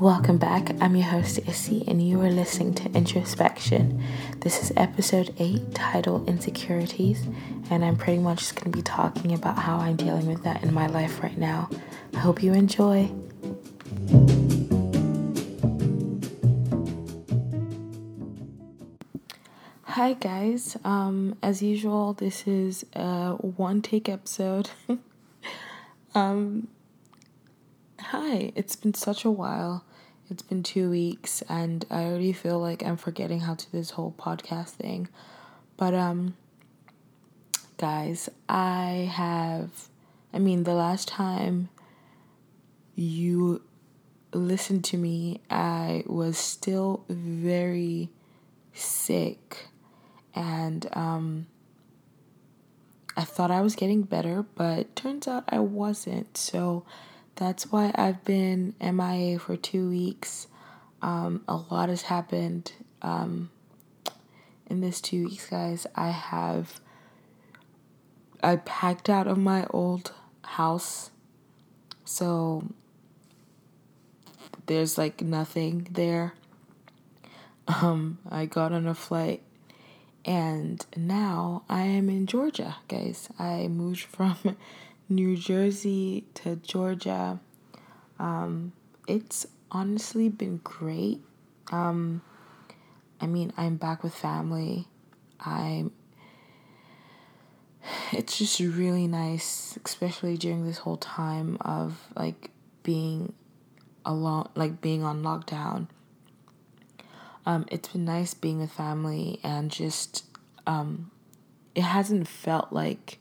Welcome back. I'm your host, Issy, and you are listening to Introspection. This is episode 8 titled Insecurities, and I'm pretty much just going to be talking about how I'm dealing with that in my life right now. I hope you enjoy. Hi, guys. Um, as usual, this is a one take episode. um, hi, it's been such a while. It's been two weeks, and I already feel like I'm forgetting how to do this whole podcast thing. But, um, guys, I have, I mean, the last time you listened to me, I was still very sick, and, um, I thought I was getting better, but turns out I wasn't. So, that's why I've been MIA for two weeks. Um, a lot has happened um, in this two weeks, guys. I have I packed out of my old house, so there's like nothing there. Um, I got on a flight and now I am in Georgia, guys. I moved from New Jersey to Georgia. Um, it's honestly been great. Um, I mean, I'm back with family. I'm. It's just really nice, especially during this whole time of like being alone, like being on lockdown. Um, it's been nice being with family and just um, it hasn't felt like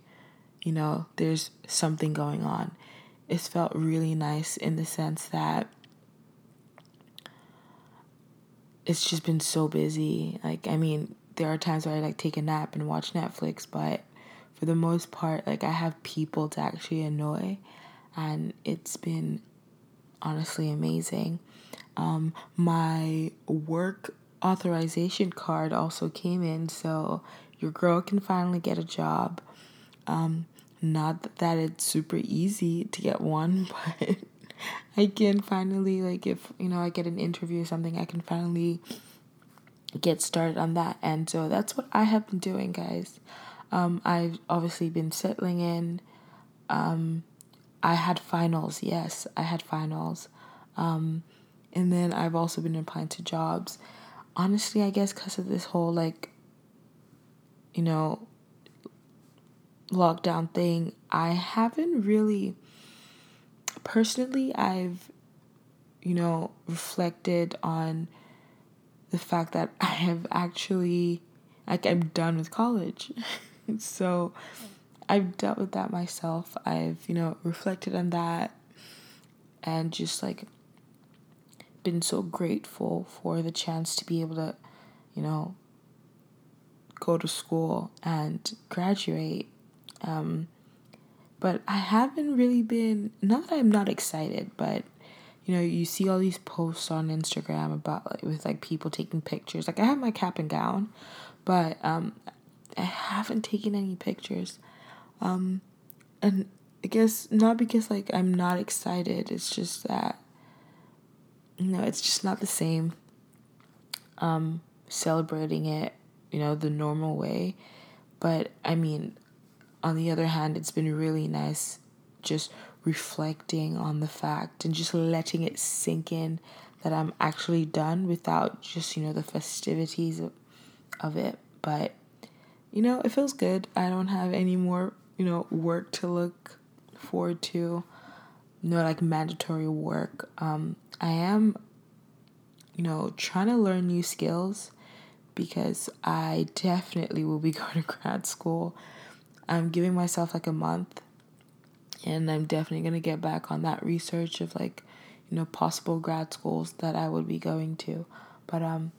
you know, there's something going on. It's felt really nice in the sense that it's just been so busy. Like, I mean, there are times where I like take a nap and watch Netflix, but for the most part, like, I have people to actually annoy, and it's been honestly amazing. Um, my work authorization card also came in, so your girl can finally get a job. Um, not that it's super easy to get one, but I can finally like if you know I get an interview or something, I can finally get started on that. And so that's what I have been doing, guys. Um, I've obviously been settling in. Um, I had finals, yes, I had finals. Um, and then I've also been applying to jobs. Honestly, I guess because of this whole like, you know, lockdown thing, I haven't really personally I've you know reflected on the fact that I have actually like I'm done with college. so I've dealt with that myself. I've, you know, reflected on that and just like been so grateful for the chance to be able to, you know, go to school and graduate um, but I haven't really been, not that I'm not excited, but you know, you see all these posts on Instagram about like, with like people taking pictures. Like I have my cap and gown, but um, I haven't taken any pictures. Um, and I guess not because like I'm not excited. It's just that you know, it's just not the same. Um, celebrating it, you know, the normal way. But I mean, on the other hand, it's been really nice just reflecting on the fact and just letting it sink in that I'm actually done without just, you know, the festivities of, of it. But, you know, it feels good. I don't have any more, you know, work to look forward to. No, like mandatory work. Um, I am, you know, trying to learn new skills because I definitely will be going to grad school I'm giving myself like a month and I'm definitely going to get back on that research of like, you know, possible grad schools that I would be going to. But um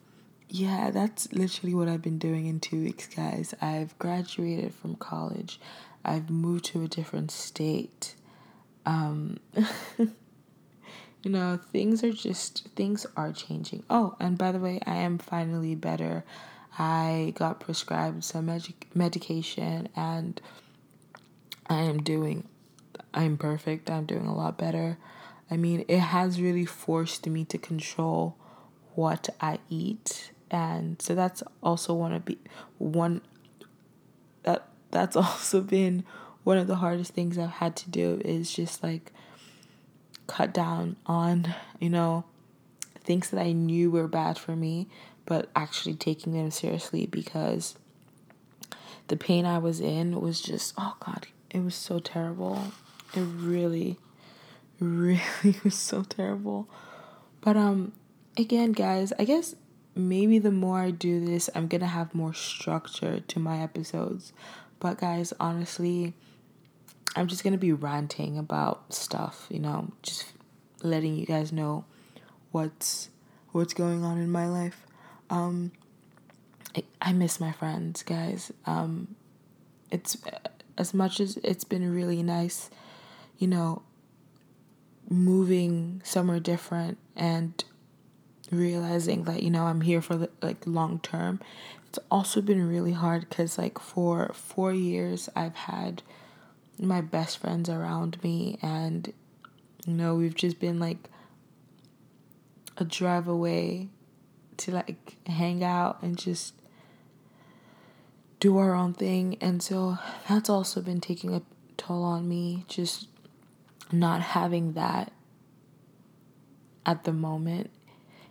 yeah, that's literally what I've been doing in 2 weeks, guys. I've graduated from college. I've moved to a different state. Um you know, things are just things are changing. Oh, and by the way, I am finally better. I got prescribed some med- medication and I am doing I'm perfect. I'm doing a lot better. I mean, it has really forced me to control what I eat. And so that's also one of be one that that's also been one of the hardest things I've had to do is just like cut down on, you know, things that I knew were bad for me, but actually taking them seriously because the pain I was in was just, oh God, it was so terrible. It really, really was so terrible. But, um, again, guys, I guess maybe the more I do this, I'm gonna have more structure to my episodes. But, guys, honestly, I'm just gonna be ranting about stuff, you know, just letting you guys know what's what's going on in my life. Um, I, miss my friends, guys. Um, it's as much as it's been really nice, you know, moving somewhere different and realizing that you know I'm here for like long term. It's also been really hard because like for four years I've had my best friends around me and you know we've just been like a drive away to like hang out and just do our own thing. And so that's also been taking a toll on me, just not having that at the moment.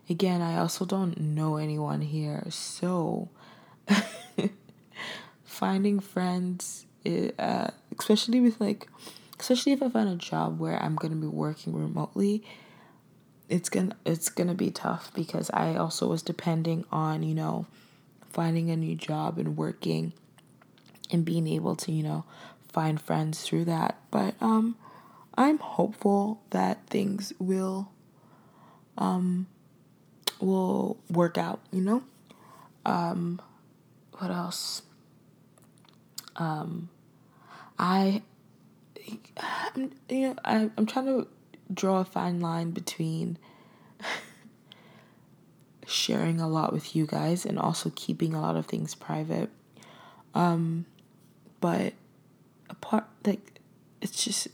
Again, I also don't know anyone here, so finding friends, uh, especially with like, especially if I find a job where I'm gonna be working remotely, it's gonna it's gonna be tough because I also was depending on you know finding a new job and working and being able to you know find friends through that. But um I'm hopeful that things will um will work out you know? Um what else? Um I you know I I'm trying to draw a fine line between sharing a lot with you guys and also keeping a lot of things private. Um, but apart, like, it's just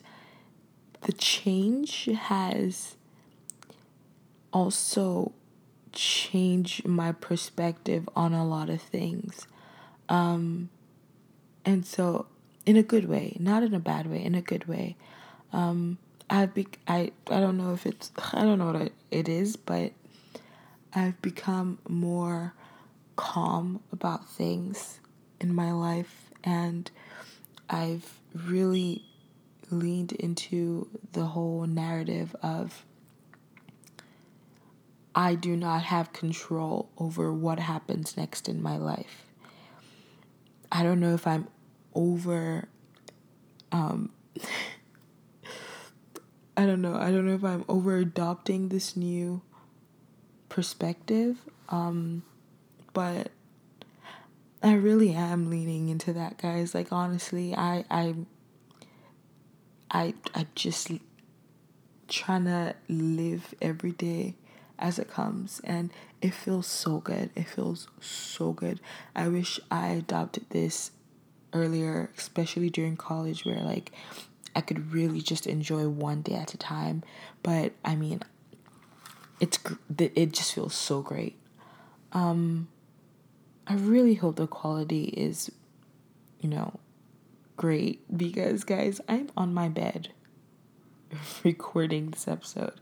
the change has also changed my perspective on a lot of things. Um, and so, in a good way, not in a bad way, in a good way. Um, I've be I I don't know if it's I don't know what it is, but I've become more calm about things in my life and I've really leaned into the whole narrative of I do not have control over what happens next in my life. I don't know if I'm over um I don't know. I don't know if I'm over adopting this new perspective. Um, but I really am leaning into that, guys. Like honestly, I I I I just trying to live every day as it comes and it feels so good. It feels so good. I wish I adopted this earlier, especially during college where like I could really just enjoy one day at a time. But I mean, it's it just feels so great. Um, I really hope the quality is, you know, great because guys, I'm on my bed recording this episode.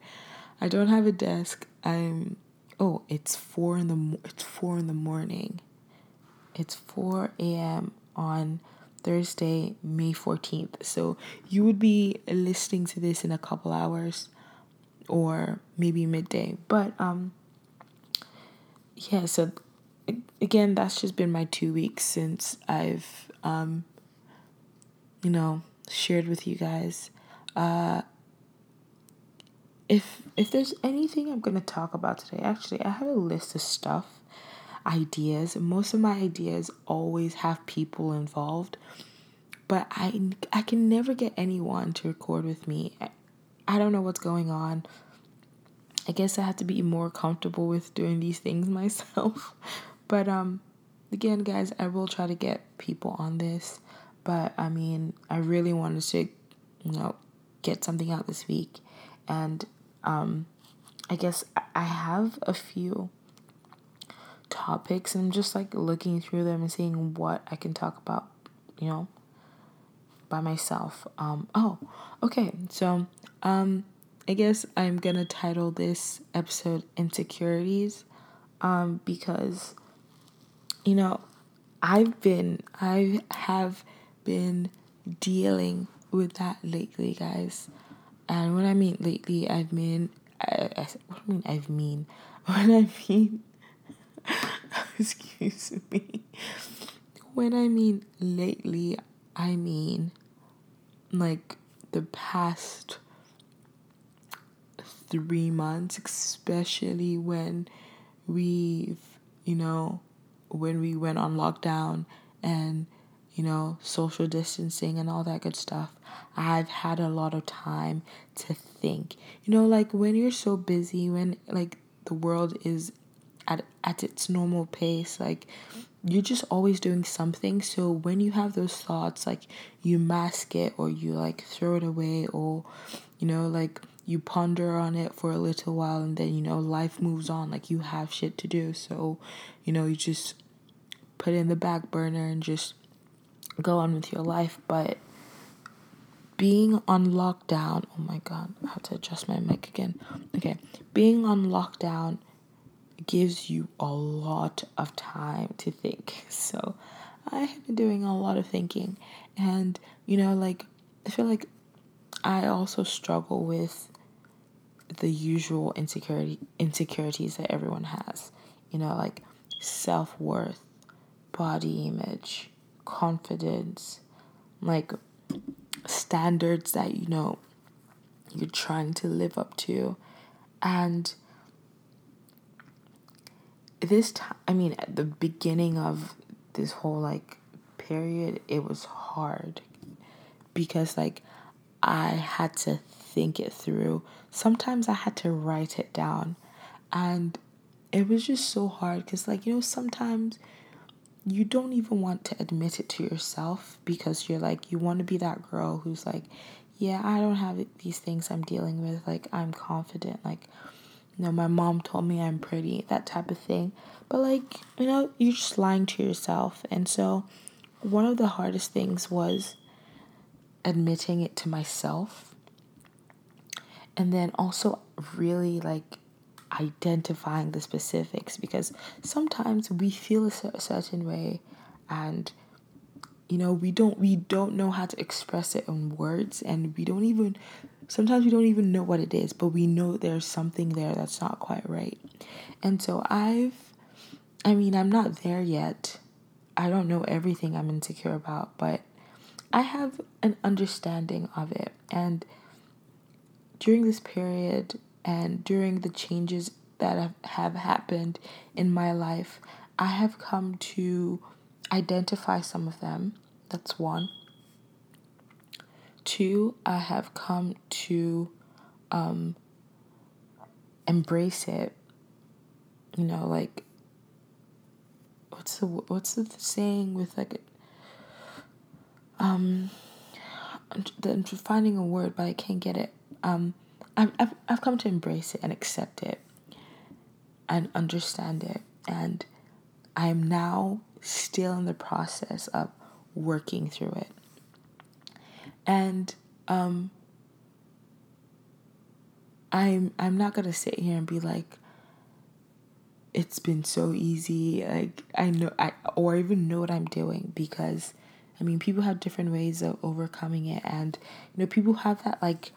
I don't have a desk. I'm oh, it's four in the it's four in the morning. It's four a.m. on Thursday, May 14th. So you would be listening to this in a couple hours or maybe midday. But um yeah, so again, that's just been my 2 weeks since I've um you know, shared with you guys. Uh if if there's anything I'm going to talk about today, actually, I have a list of stuff ideas. Most of my ideas always have people involved, but I I can never get anyone to record with me. I don't know what's going on. I guess I have to be more comfortable with doing these things myself. but um again, guys, I will try to get people on this, but I mean, I really wanted to you know, get something out this week and um, I guess I have a few topics and I'm just like looking through them and seeing what I can talk about, you know, by myself. Um, oh, okay. So, um, I guess I'm gonna title this episode Insecurities um, because, you know, I've been, I have been dealing with that lately, guys. And when I mean lately, I mean, I, I, what I mean? I mean, when I mean, excuse me, when I mean lately, I mean like the past three months, especially when we've, you know, when we went on lockdown and, you know, social distancing and all that good stuff, I've had a lot of time to think. You know, like when you're so busy, when like the world is at at its normal pace, like you're just always doing something. So when you have those thoughts, like you mask it or you like throw it away or you know, like you ponder on it for a little while and then you know life moves on like you have shit to do. So you know you just put it in the back burner and just go on with your life. But being on lockdown oh my god i have to adjust my mic again. Okay being on lockdown gives you a lot of time to think so i have been doing a lot of thinking and you know like i feel like i also struggle with the usual insecurity insecurities that everyone has. You know, like self worth, body image, confidence, like standards that you know you're trying to live up to. And this time, I mean, at the beginning of this whole like period, it was hard because like I had to think it through. Sometimes I had to write it down. And it was just so hard because, like, you know, sometimes you don't even want to admit it to yourself because you're like, you want to be that girl who's like, yeah, I don't have these things I'm dealing with. Like, I'm confident. Like, you know, my mom told me I'm pretty, that type of thing. But, like, you know, you're just lying to yourself. And so, one of the hardest things was admitting it to myself and then also really like identifying the specifics because sometimes we feel a certain way and you know we don't we don't know how to express it in words and we don't even sometimes we don't even know what it is but we know there's something there that's not quite right and so i've i mean i'm not there yet i don't know everything i'm insecure about but i have an understanding of it and during this period and during the changes that have happened in my life, I have come to identify some of them. That's one. Two, I have come to um, embrace it. You know, like what's the what's the saying with like um I'm finding a word but I can't get it um, I've, I've, I've come to embrace it and accept it and understand it. And I'm now still in the process of working through it. And um, I'm I'm not gonna sit here and be like, it's been so easy. Like I know I or even know what I'm doing because I mean people have different ways of overcoming it and you know people have that like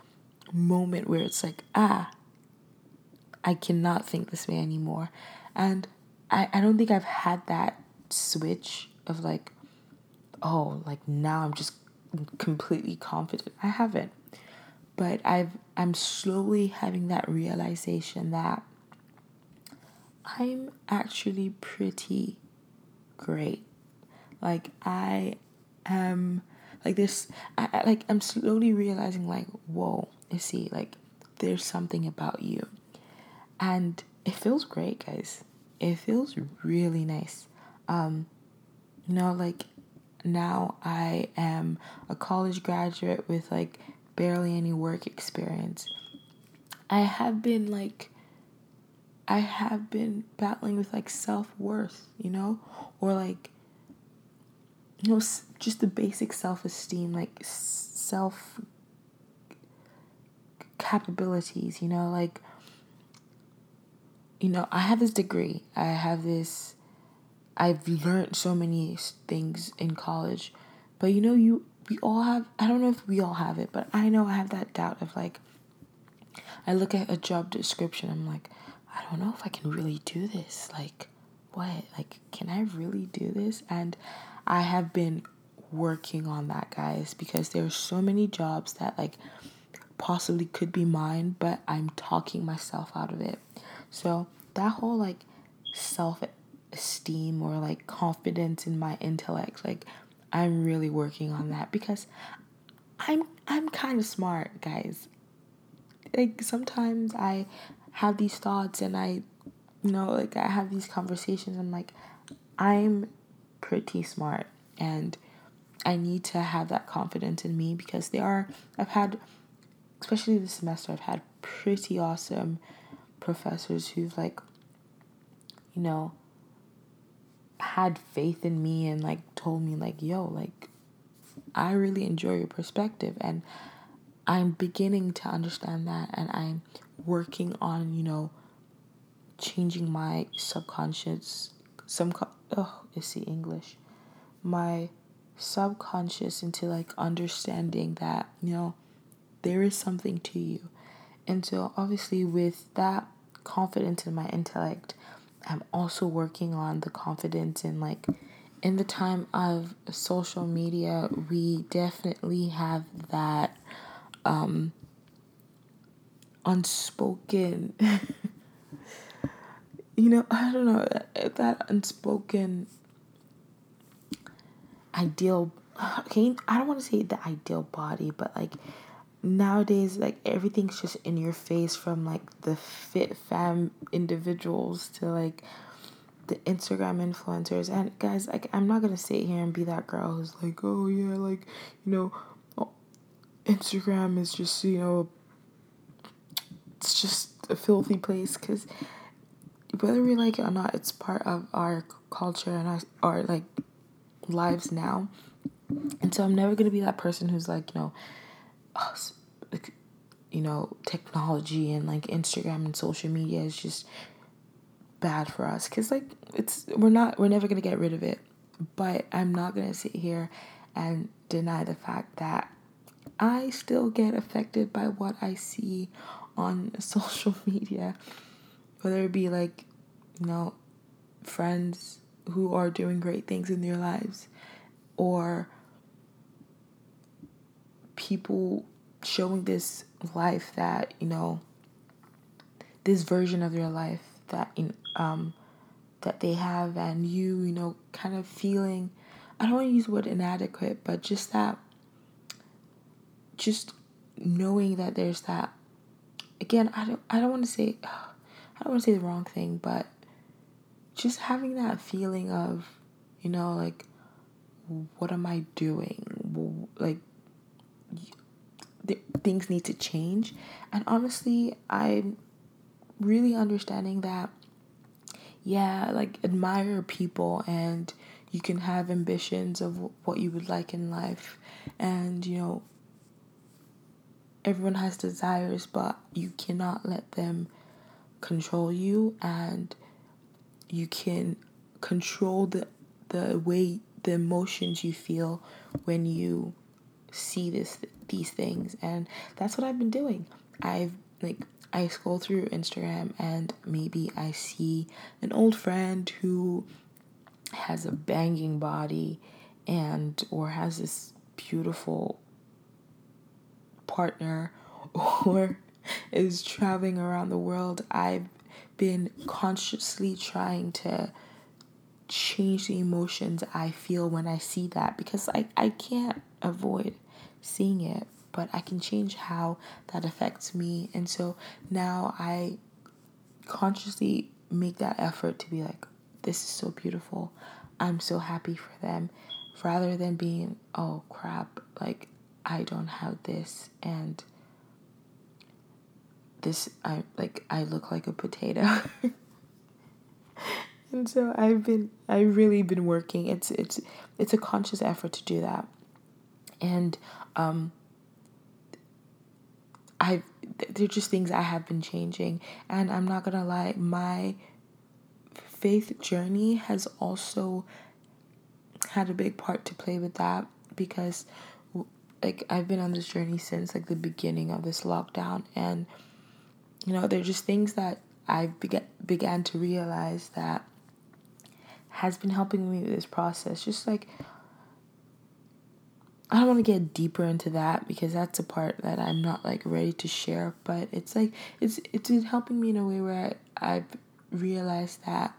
moment where it's like, ah, I cannot think this way anymore. And I, I don't think I've had that switch of like, oh, like now I'm just completely confident. I haven't. But I've I'm slowly having that realization that I'm actually pretty great. Like I am like this I, I like I'm slowly realizing like, whoa, you see, like, there's something about you. And it feels great, guys. It feels really nice. Um, you know, like, now I am a college graduate with, like, barely any work experience. I have been like I have been battling with like self-worth, you know, or like you know just the basic self-esteem, like self capabilities, you know, like you know, I have this degree. I have this I've learned so many things in college. But you know, you we all have I don't know if we all have it, but I know I have that doubt of like I look at a job description, I'm like, I don't know if I can really do this. Like what? Like can I really do this? And I have been working on that, guys, because there's so many jobs that like possibly could be mine, but I'm talking myself out of it. So that whole like self esteem or like confidence in my intellect, like I'm really working on that because I'm I'm kind of smart, guys. Like sometimes I have these thoughts and I you know, like I have these conversations I'm like I'm pretty smart and I need to have that confidence in me because they are I've had especially this semester I've had pretty awesome professors who've like you know had faith in me and like told me like yo like I really enjoy your perspective. And I'm beginning to understand that and I'm working on you know changing my subconscious some oh is the English. My subconscious into like understanding that you know there is something to you. And so obviously with that confidence in my intellect I'm also working on the confidence in like in the time of social media, we definitely have that um, unspoken, you know, I don't know, that unspoken ideal. Okay, I don't want to say the ideal body, but like nowadays like everything's just in your face from like the fit fam individuals to like the Instagram influencers. And guys like I'm not gonna sit here and be that girl who's like oh yeah like you know oh, Instagram is just you know it's just a filthy place. Because whether we like it or not it's part of our culture and our, our like lives now. And so I'm never gonna be that person who's like you know oh, you know, technology and like Instagram and social media is just bad for us cuz like it's we're not we're never to get rid of it. But I'm not to sit here and deny the fact that I still get affected by what I see on social media, whether it be like, you know, friends who are doing great things in their lives or people showing this life that you know this version of your life that in um that they have and you you know kind of feeling I don't want to use the word inadequate but just that just knowing that there's that again I don't I don't want to say I don't want to say the wrong thing but just having that feeling of you know like what am I doing? Like th- things need to change. And honestly, I'm really understanding that, yeah, like admire people and you can have ambitions of what you would like in life. And, you know, everyone has desires, but you cannot let them control you and you can control the the way the emotions you feel when you see this these things and that's what I've been doing. I've like I scroll through Instagram and maybe I see an old friend who has a banging body and or has this beautiful partner or is traveling around the world. I've been consciously trying to change the emotions I feel when I see that because I, I can't avoid seeing it, but I can change how that affects me. And so now I consciously make that effort to be like, this is so beautiful. I'm so happy for them rather than being, oh crap, like I don't have this and this I like I look like a potato. and so I've been I really been working. It's it's it's a conscious effort to do that. And um I they're just things I have been changing and I'm not to lie, my faith journey has also had a big part to play with that because like I've been on this journey since like the beginning of this lockdown and you know they're just things that I began began to realize that has been helping me with this process just like I don't want to get deeper into that because that's a part that I'm not like ready to share but it's like it's it's been helping me in a way where I, I've realized that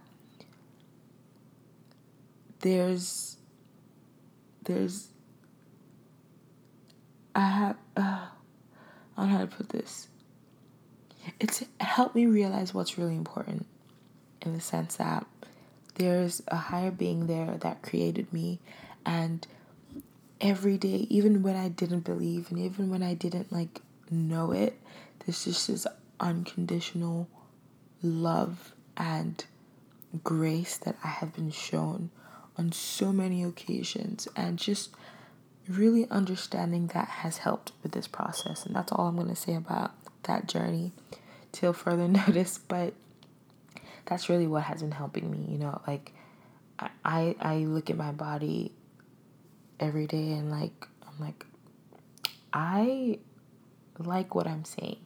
there's there's I have uh, I don't know how to put this. It's helped me realize what's really important in the sense that there's a higher being there that created me. And every day even when I didn't believe and even when I didn't like know it there's just this unconditional love and grace that I have been shown on so many occasions. And just really understanding that has helped with this process. And that's all i'm going to say about that journey. Till further notice but that's really what has been helping me you know like i i look at my body every day and like i'm like i like what i'm saying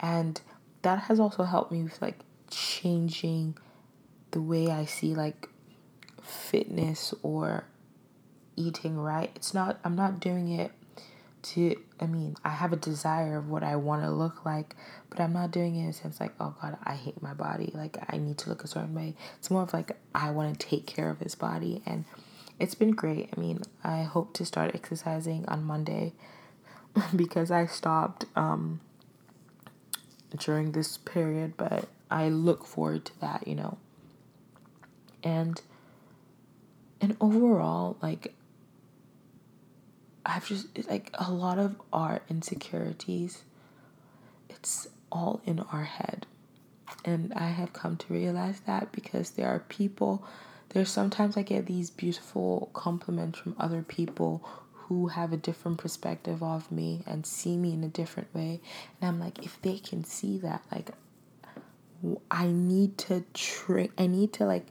and that has also helped me with like changing the way i see like fitness or eating right. It's not, I'm not doing it to, I mean, I have a desire of what I want to look like, but I'm not doing it in a sense like, oh God, I hate my body. Like, I need to look a certain way. It's more of like, I want to take care of this body. And it's been great. I mean, I hope to start exercising on Monday because I stopped um, during this period, but I look forward to that, you know. And and overall, like I've just like a lot of our insecurities, it's all in our head. And I have come to realize that because there are people, there's sometimes I get these beautiful compliments from other people who have a different perspective of me and see me in a different way. And I'm like, if they can see that, like, I need to train, I need to like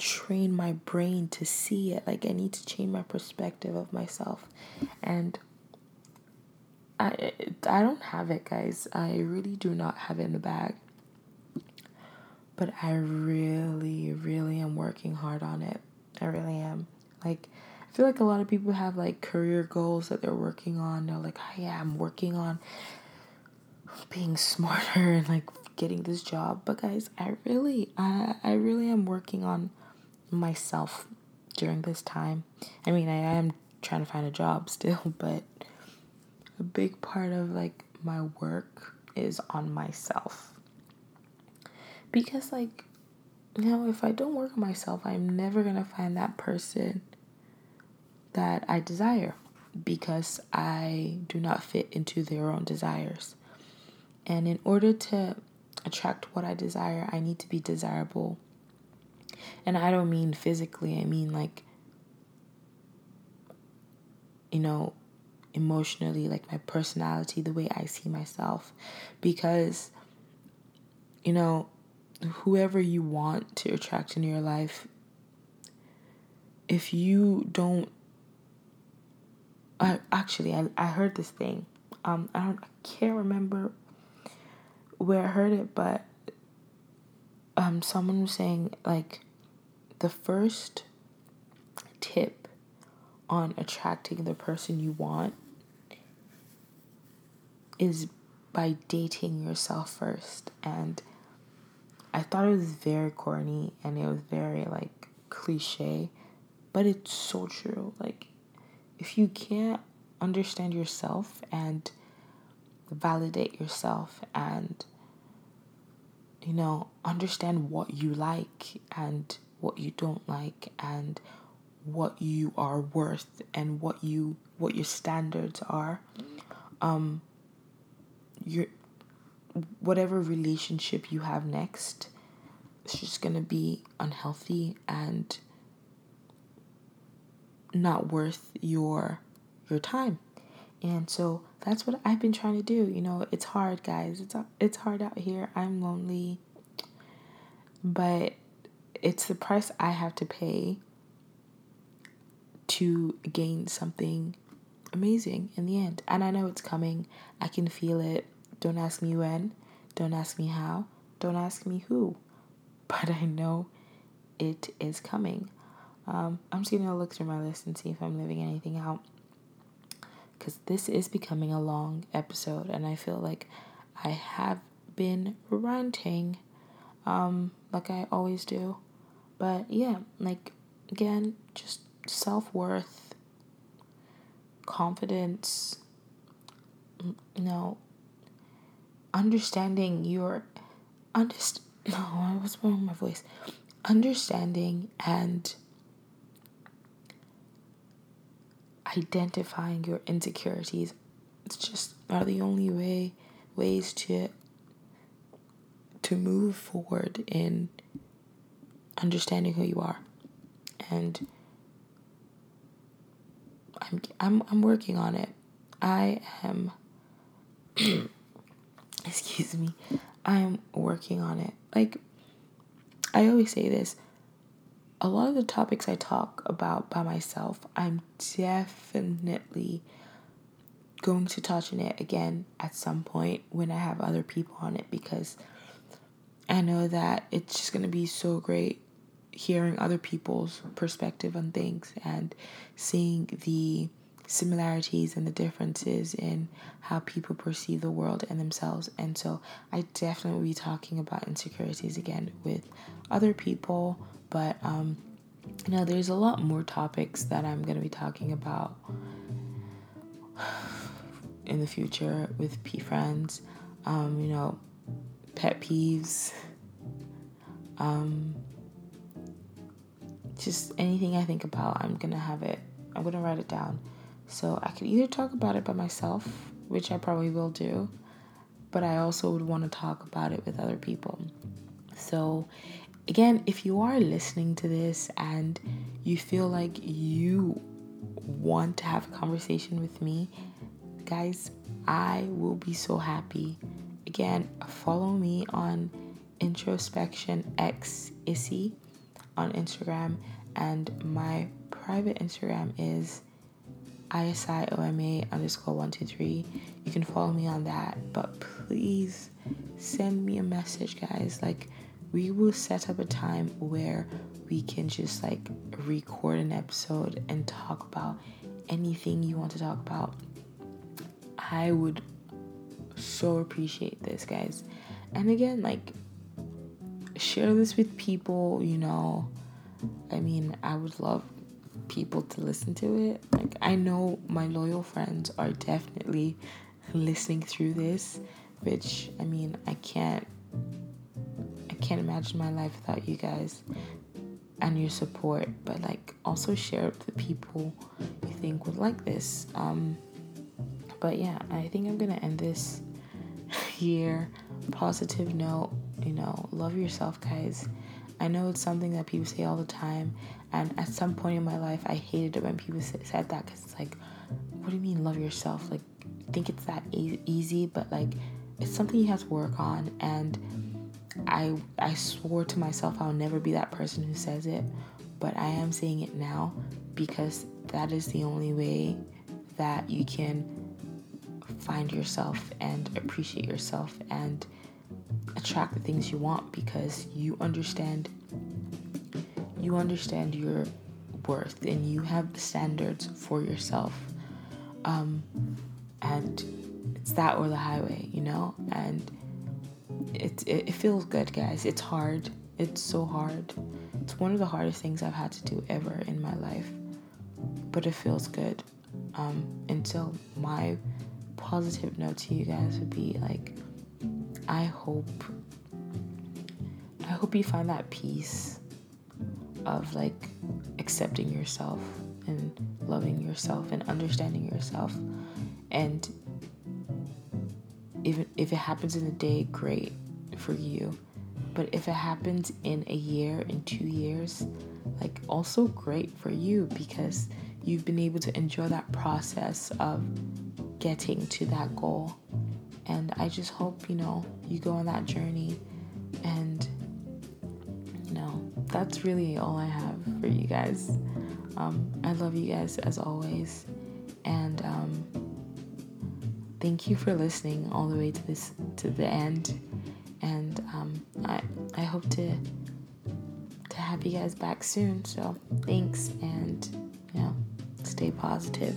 train my brain to see it. Like I need to change my perspective of myself. And I I don't have it, guys. I really do not have it in the bag. But I really, really am working hard on it. I really am. Like I feel like a lot of people have like career goals that they're working on. They're like, oh, yeah, I'm working on being smarter and like getting this job. But guys, I really I I really am working on myself during this time. I mean, I am trying to find a job still, but a big part of like my work is on myself. Because like you know, if I don't work on myself, I'm never going to find that person that I desire because I do not fit into their own desires. And in order to attract what I desire, I need to be desirable and I don't mean physically, I mean like, you know, emotionally, like my personality, the way I see myself. Because, you know, whoever you want to attract in your life, if you don't I actually I, I heard this thing. Um I don't I can't remember where I heard it, but um someone was saying like the first tip on attracting the person you want is by dating yourself first. And I thought it was very corny and it was very like cliche, but it's so true. Like, if you can't understand yourself and validate yourself and, you know, understand what you like and what you don't like and what you are worth and what you what your standards are um you're whatever relationship you have next it's just going to be unhealthy and not worth your your time. And so that's what I've been trying to do. You know, it's hard, guys. It's it's hard out here. I'm lonely. But it's the price I have to pay to gain something amazing in the end. And I know it's coming. I can feel it. Don't ask me when. Don't ask me how. Don't ask me who. But I know it is coming. Um, I'm just gonna look through my list and see if I'm leaving anything out. Because this is becoming a long episode, and I feel like I have been ranting um, like I always do. But yeah, like again, just self worth, confidence, mm, you know, understanding your underst no, what's wrong my voice? Understanding and identifying your insecurities it's just are the only way ways to to move forward in understanding who you are and I'm I'm I'm working on it. I am excuse me. I'm working on it. Like I always say this, a lot of the topics I talk about by myself, I'm definitely going to touch on it again at some point when I have other people on it because I know that it's just going to be so great hearing other people's perspective on things and seeing the similarities and the differences in how people perceive the world and themselves. And so I definitely will be talking about insecurities again with other people but um, you know, there's a lot more topics that I'm going to be talking about in the future with P friends. Um, you know, pet peeves. Um, just anything I think about, I'm gonna have it. I'm gonna write it down. So I could either talk about it by myself, which I probably will do, but I also would want to talk about it with other people. So again, if you are listening to this and you feel like you want to have a conversation with me, guys, I will be so happy. Again, follow me on introspection x issy on Instagram, and my private Instagram is isioma underscore one two three. You can follow me on that, but please send me a message, guys. Like we will set up a time where we can just like record an episode and talk about anything you want to talk about. I would so appreciate this, guys. And again, like, share this with people, you know. I mean, I would love people to listen to it. Like, I know my loyal friends are definitely listening through this, which, I mean, I can't I can't imagine my life without you guys and your support, but like also share it with the people you think would like this. Um, but yeah, I think I'm gonna end this here. Positive note, you know, love yourself, guys. I know it's something that people say all the time, and at some point in my life, I hated it when people said that because it's like, what do you mean love yourself? Like, think it's that e- easy, but like, it's something you have to work on, and I I swore to myself I'll never be that person who says it, but I am saying it now because that is the only way that you can find yourself and appreciate yourself and attract the things you want because you understand you understand your worth and you have standards for yourself um, and it's that or the highway you know and it, it, it feels good, guys. It's hard. It's so hard. It's one of the hardest things I've had to do ever in my life, but it feels good. Um, and so my positive note to you guys would be like, I hope, I hope you find that peace of like accepting yourself and loving yourself and understanding yourself and if if it happens in a day, great for you. But if it happens in a year, in two years, like also great for you because you've been able to enjoy that process of getting to that goal. And I just hope, you know, you go on that journey and you know, that's really all I have for you guys. Um, I love you guys as always. And um, thank you for listening all the way to this to the end. And um, I I hope to to have you guys back soon. So thanks and you know, stay positive.